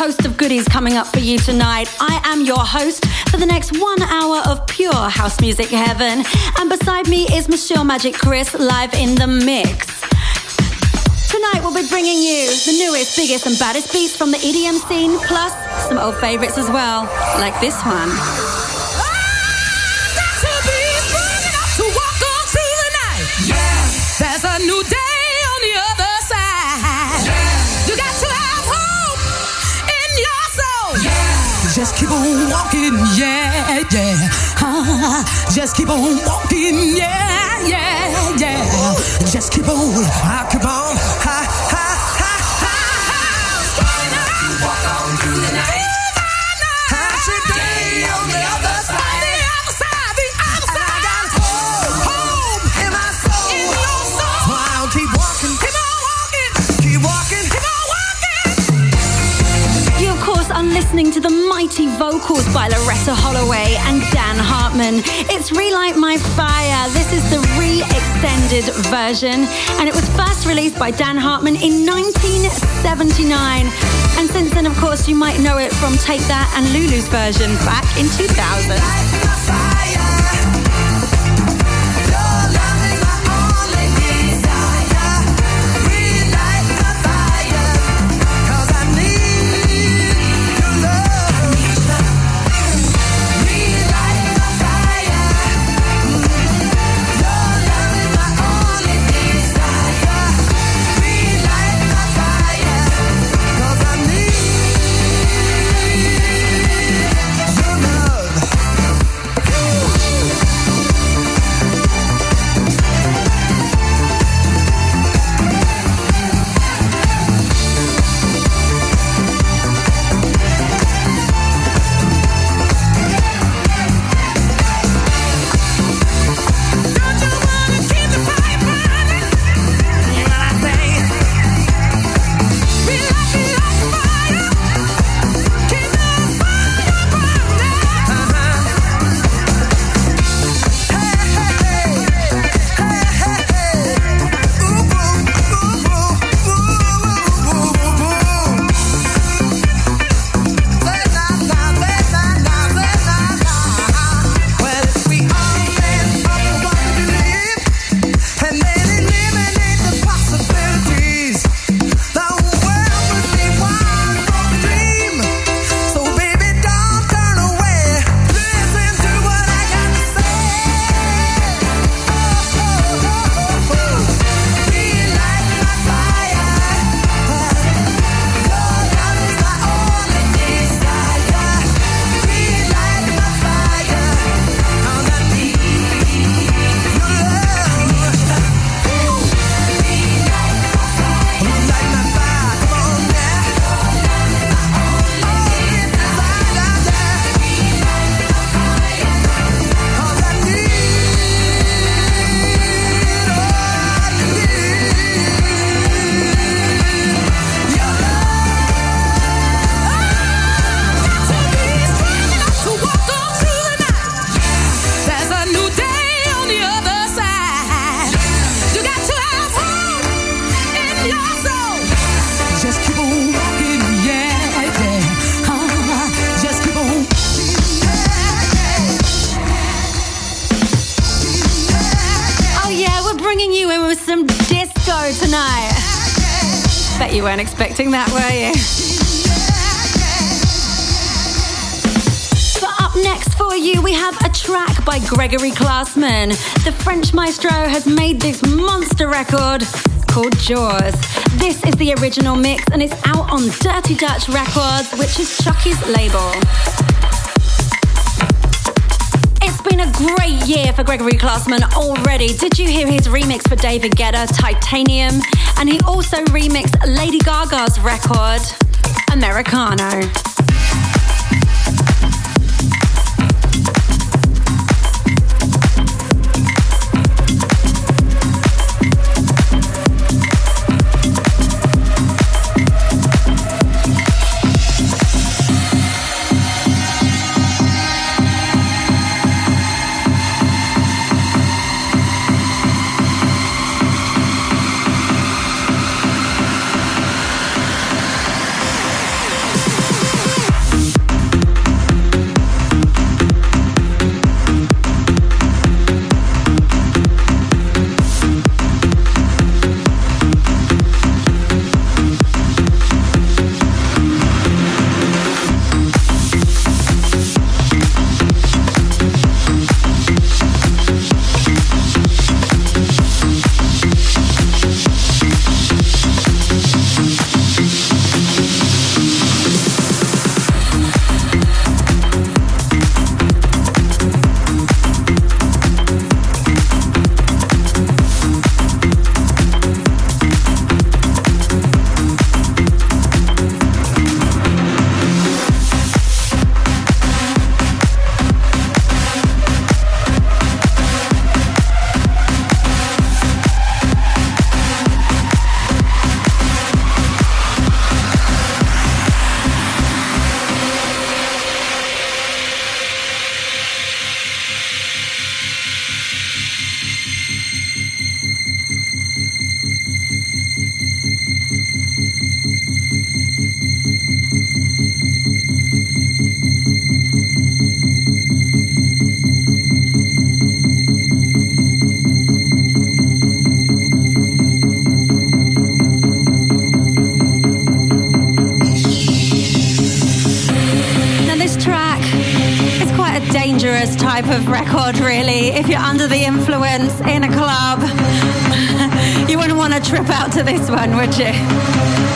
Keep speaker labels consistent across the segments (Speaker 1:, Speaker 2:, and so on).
Speaker 1: host of goodies coming up for you tonight. I am your host for the next one hour of pure house music heaven. And beside me is Michelle Magic Chris live in the mix. Tonight we'll be bringing you the newest, biggest and baddest beats from the EDM scene, plus some old favorites as well, like this one.
Speaker 2: There's a new day. Just keep on walking, yeah, yeah. Uh, just keep on walking, yeah, yeah, yeah. Just keep on, I keep on,
Speaker 1: listening to the mighty vocals by Loleatta Holloway and Dan Hartman. It's Relight My Fire. This is the re-extended version, and it was first released by Dan Hartman in 1979. And since then, of course, you might know it from Take That and Lulu's version back in 2000. Gregori Klosman. The French maestro has made this monster record called Jaws. This is the original mix and it's out on Dirty Dutch Records, which is Chuckie's label. It's been a great year for Gregori Klosman already. Did you hear his remix for David Guetta, Titanium? And he also remixed Lady Gaga's record, Americano. Really. If you're under the influence in a club, you wouldn't want to trip out to this one, would you?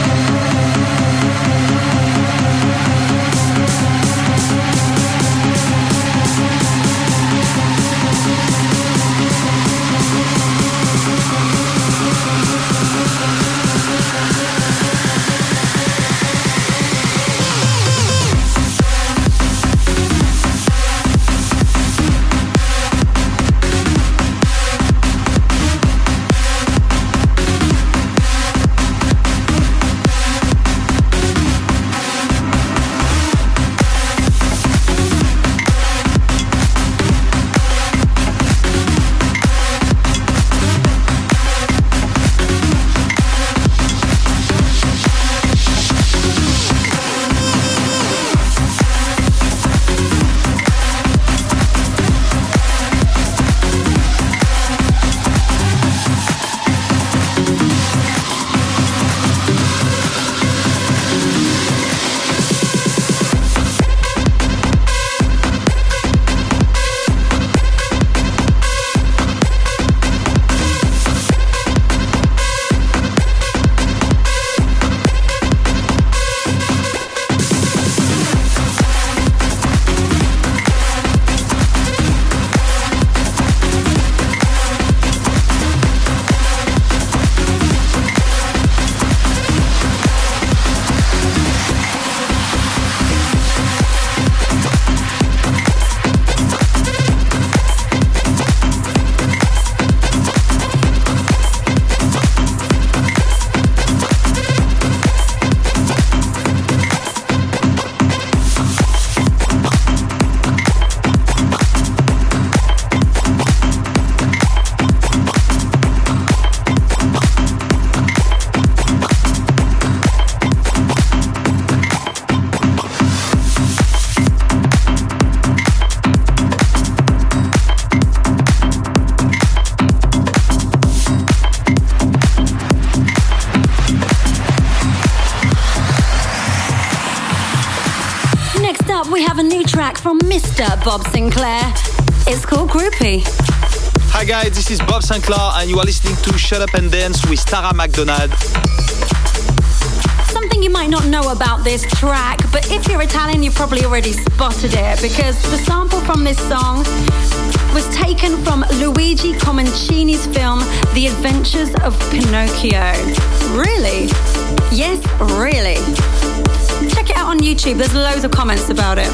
Speaker 1: Mr. Bob Sinclar. It's called Groupie.
Speaker 3: Hi guys, this is Bob Sinclar and you are listening to Shut Up and Dance with Tara McDonald.
Speaker 1: Something you might not know about this track, but if you're Italian, you've probably already spotted it because the sample from this song was taken from Luigi Comencini's film The Adventures of Pinocchio. Really? Yes, really. Check it out on YouTube, there's loads of comments about it.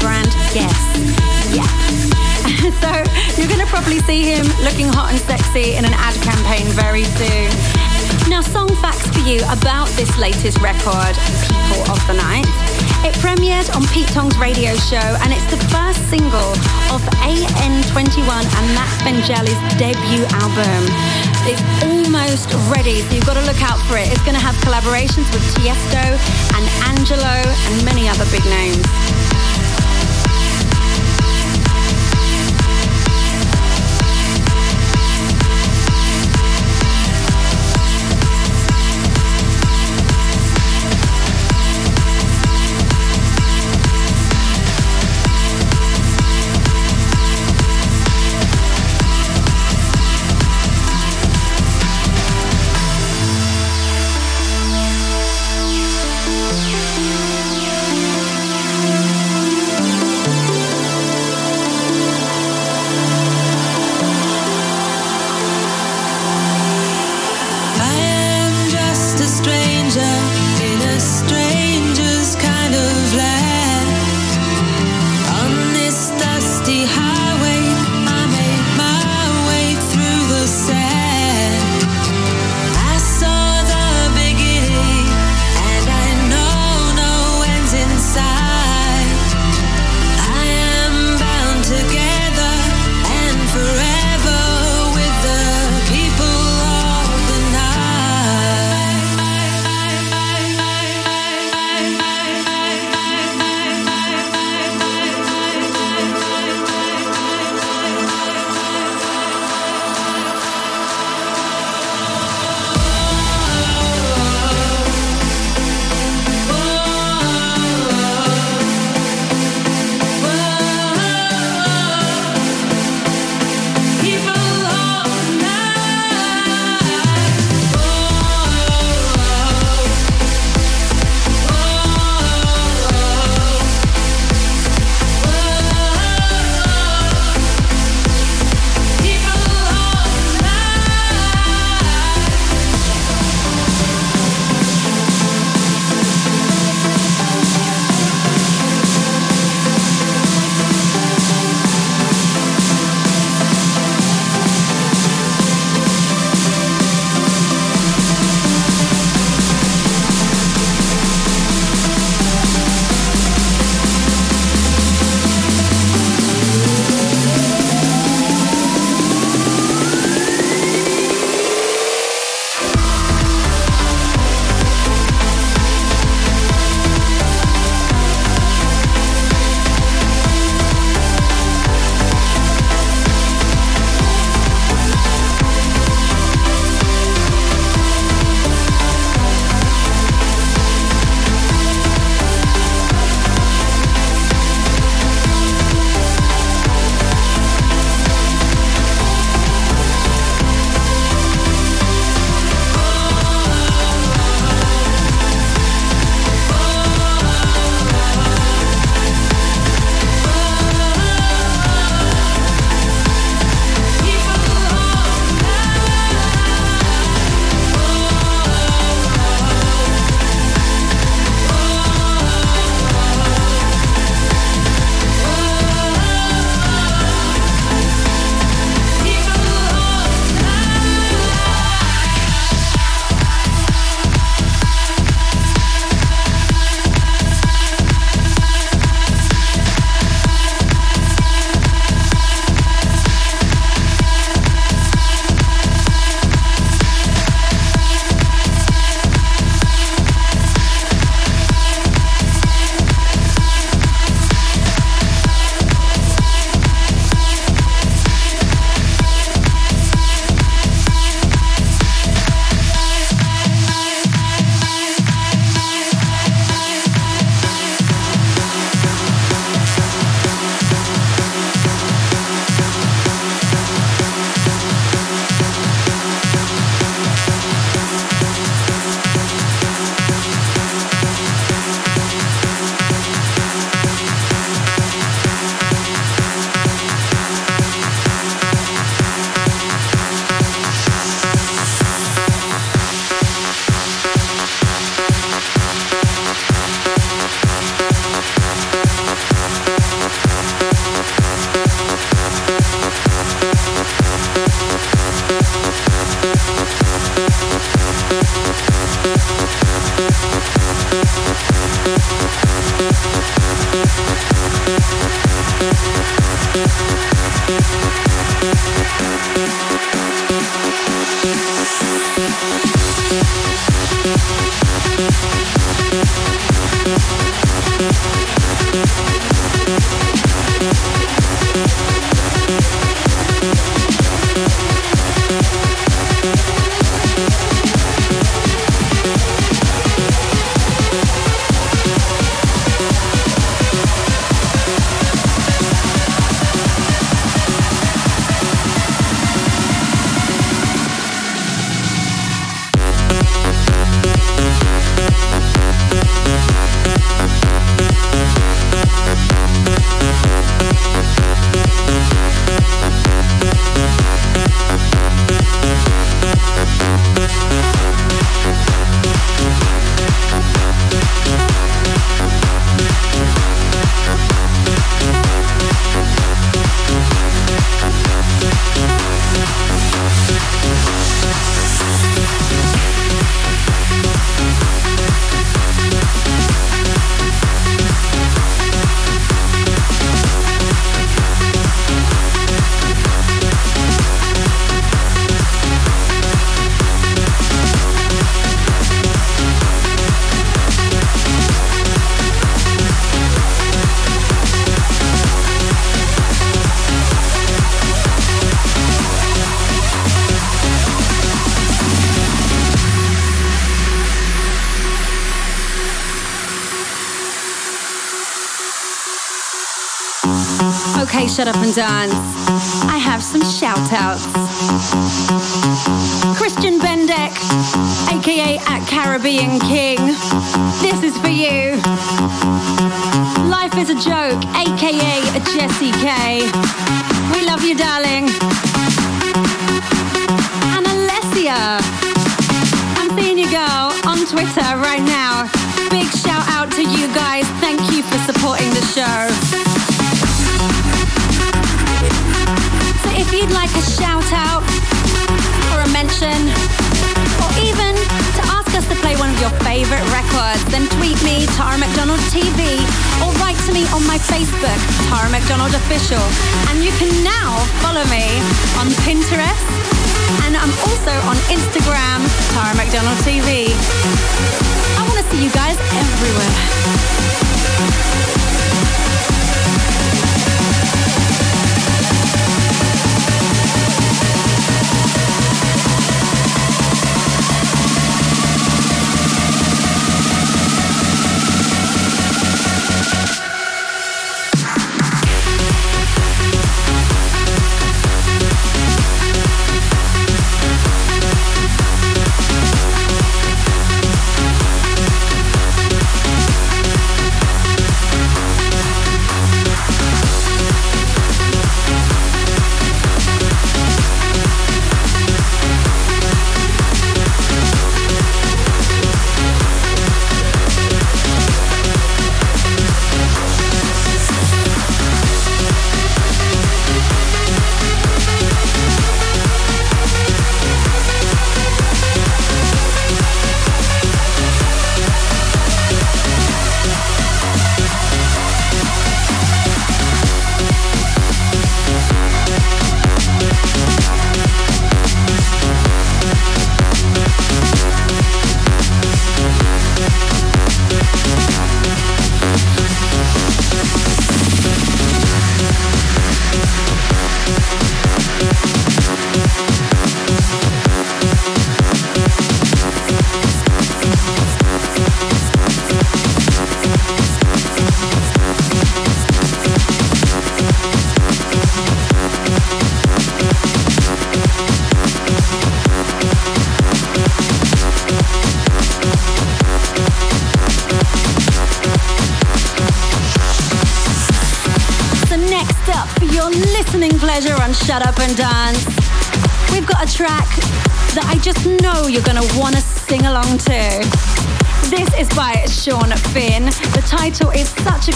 Speaker 1: Brand Guess. Yep. so you're going to probably see him looking hot and sexy in an ad campaign very soon. Now, song facts for you about this latest record, People of the Night. It premiered on Pete Tong's radio show and it's the first single of AN21 and Max Vangeli's debut album. It's almost ready, so you've got to look out for it. It's going to have collaborations with Tiesto and Angello and many other big names. Dance. I have some shout outs. Christian Bendek, aka at Caribbean King. This is for you. Life is a joke, aka a Jessie K. We love you, darling. And Alessia. I'm seeing you girl on Twitter right now. Big shout out to you guys. Thank you for supporting the show. Shout out or a mention, or even to ask us to play one of your favorite records, then tweet me, Tara McDonald TV, or write to me on my Facebook, Tara McDonald Official. And you can now follow me on Pinterest, and I'm also on Instagram, Tara McDonald TV. I want to see you guys everywhere.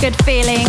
Speaker 1: Good Feeling.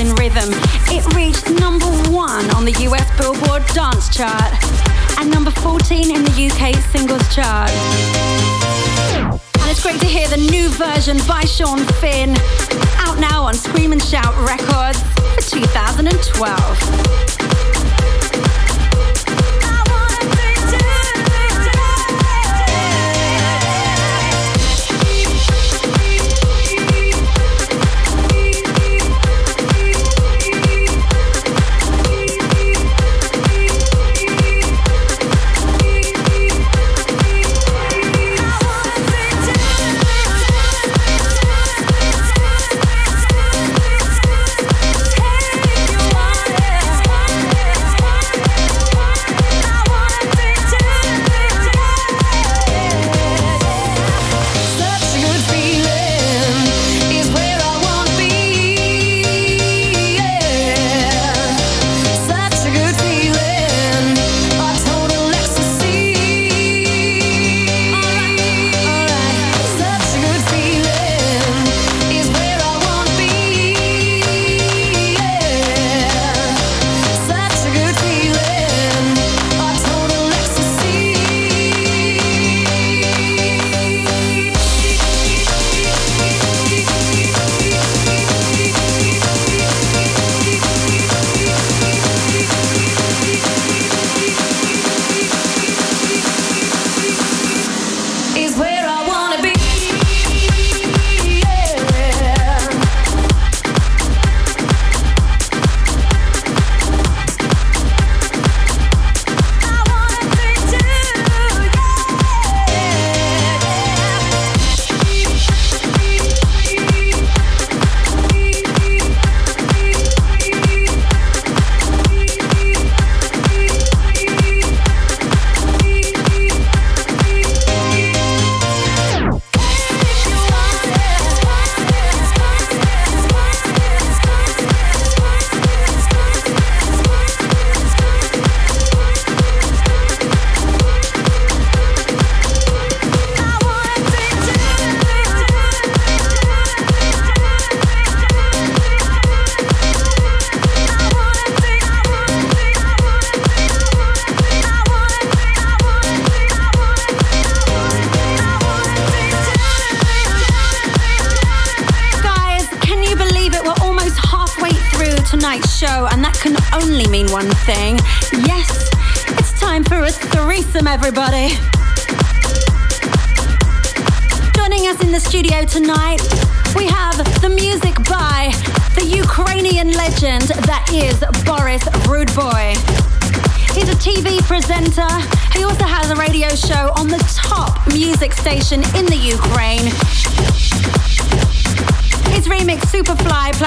Speaker 1: In Rhythm. It reached number one on the US Billboard Dance Chart and number 14 in the UK Singles Chart. And it's great to hear the new version by Sean Finn, out now on Scream and Shout Records for 2012.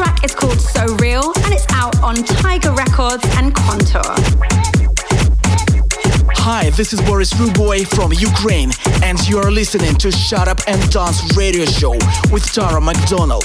Speaker 1: Track is called So Real and it's out on Tiger Records and Contour.
Speaker 4: Hi, this is Boris Ruboy from Ukraine, and you are listening to Shut Up and Dance radio show with Tara McDonald.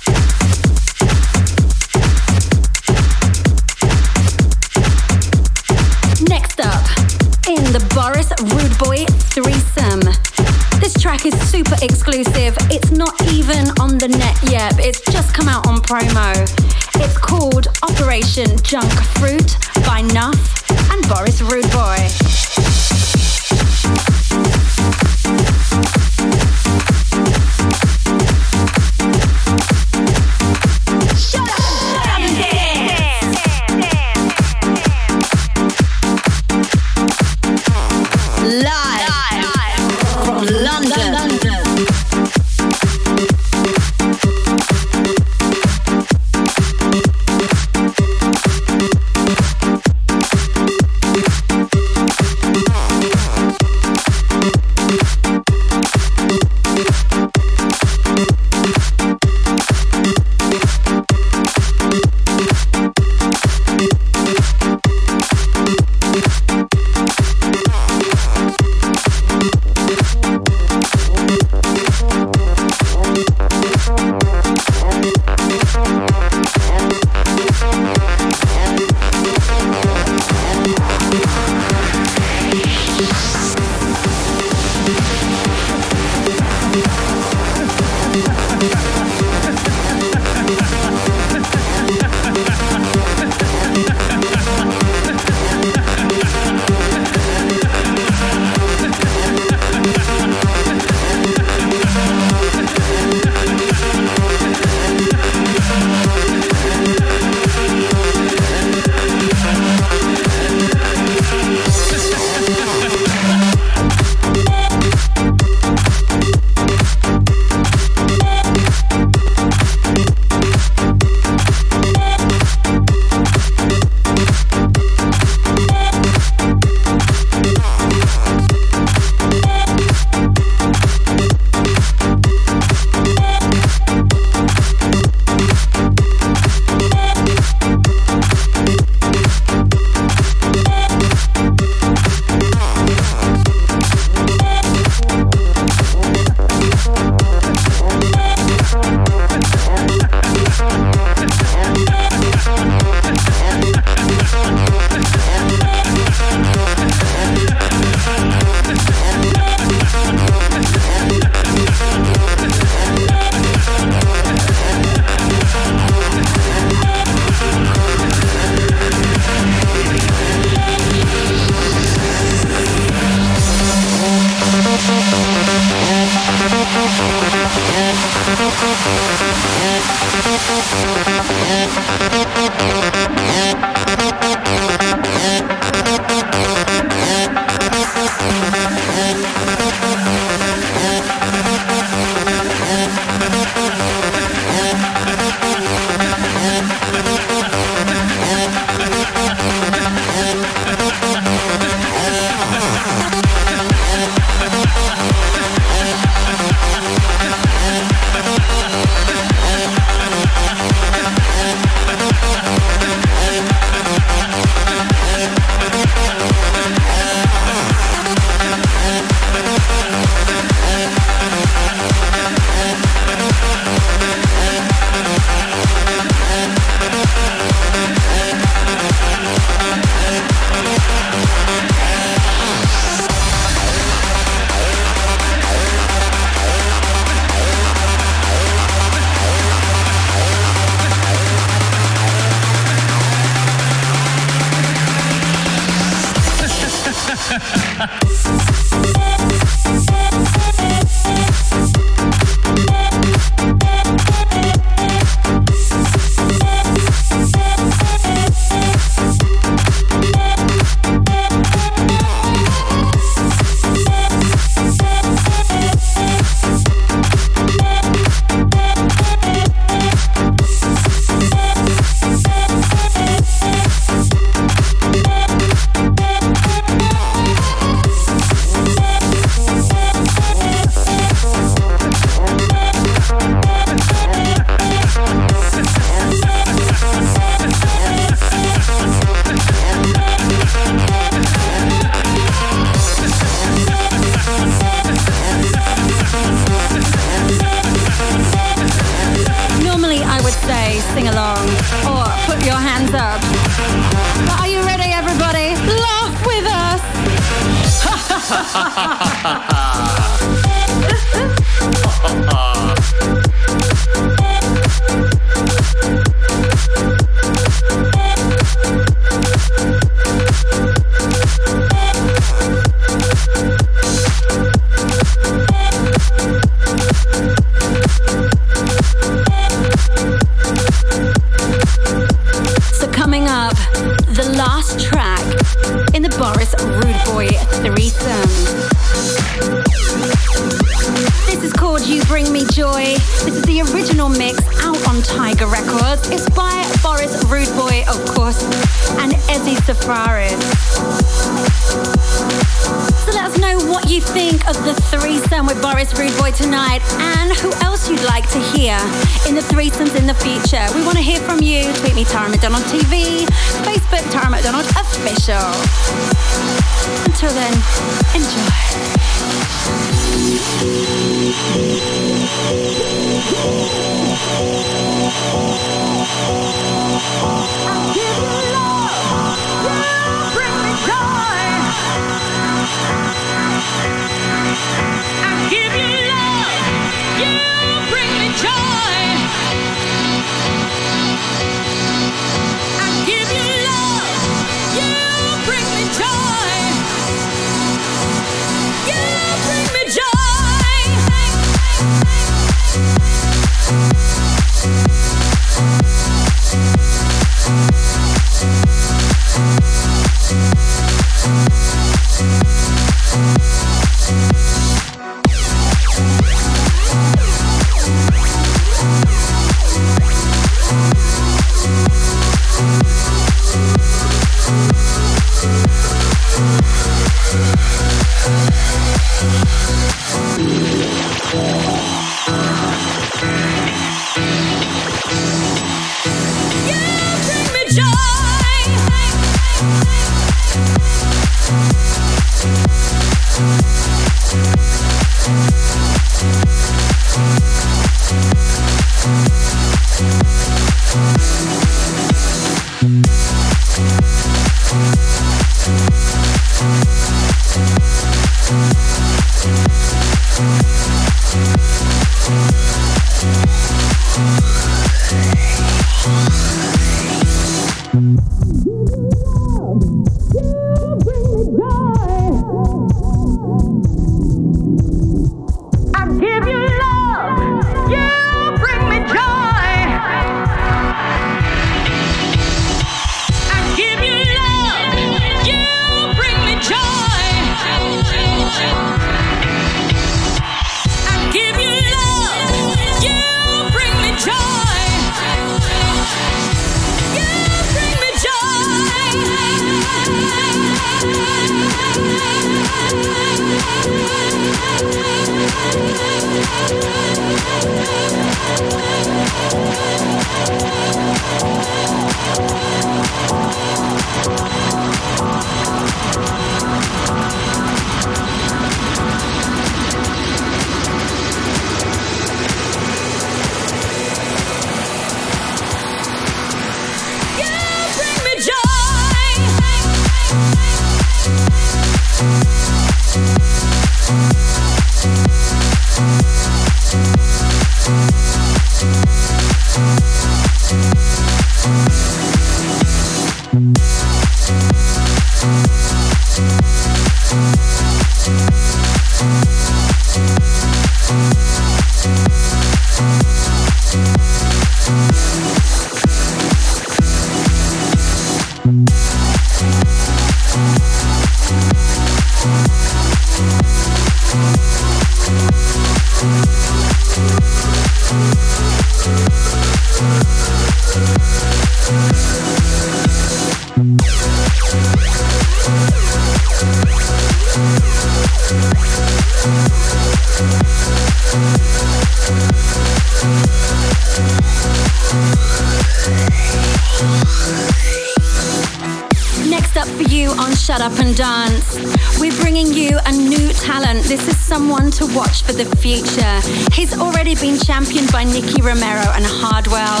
Speaker 1: Future. He's already been championed by Nicky Romero and Hardwell,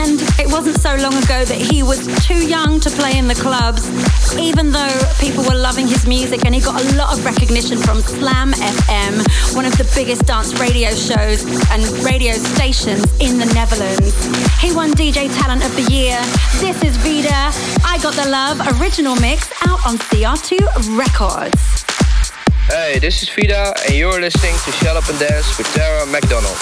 Speaker 1: and it wasn't so long ago that he was too young to play in the clubs, even though people were loving his music, and he got a lot of recognition from Slam FM, one of the biggest dance radio shows and radio stations in the Netherlands. He won DJ Talent of the Year. This is Vida. I Got the Love original mix out on CR2 Records.
Speaker 5: Hey, this is Vida, and you're listening to Shut Up and Dance with Tara McDonald.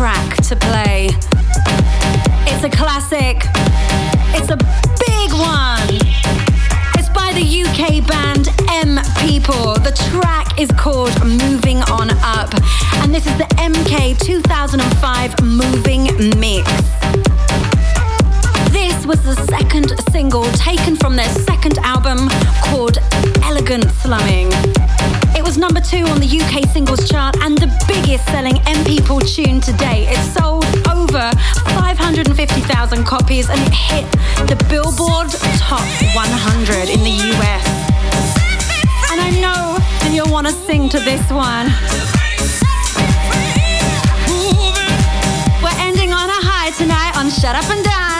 Speaker 6: track to play. It's a classic, it's a big one. It's by the UK band M People. The track is called Moving On Up, and this is the MK 2005 Moving Mix. This was the second single taken from their second album called Elegant Slumming number two on the UK singles chart and the biggest selling M People tune today. It sold over 550,000 copies and it hit the Billboard Top 100 in the US. And I know that you'll want to sing to this one. We're ending on a high tonight on Shut Up
Speaker 2: and Dance.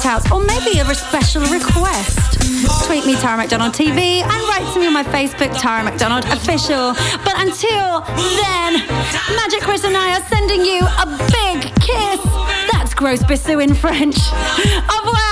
Speaker 2: shout or maybe a special request. Tweet me, Tara McDonald TV, and write to me on my Facebook, Tara McDonald Official. But until then, Magic Chris and I are sending you a big kiss. That's gross bisou in French. Au revoir.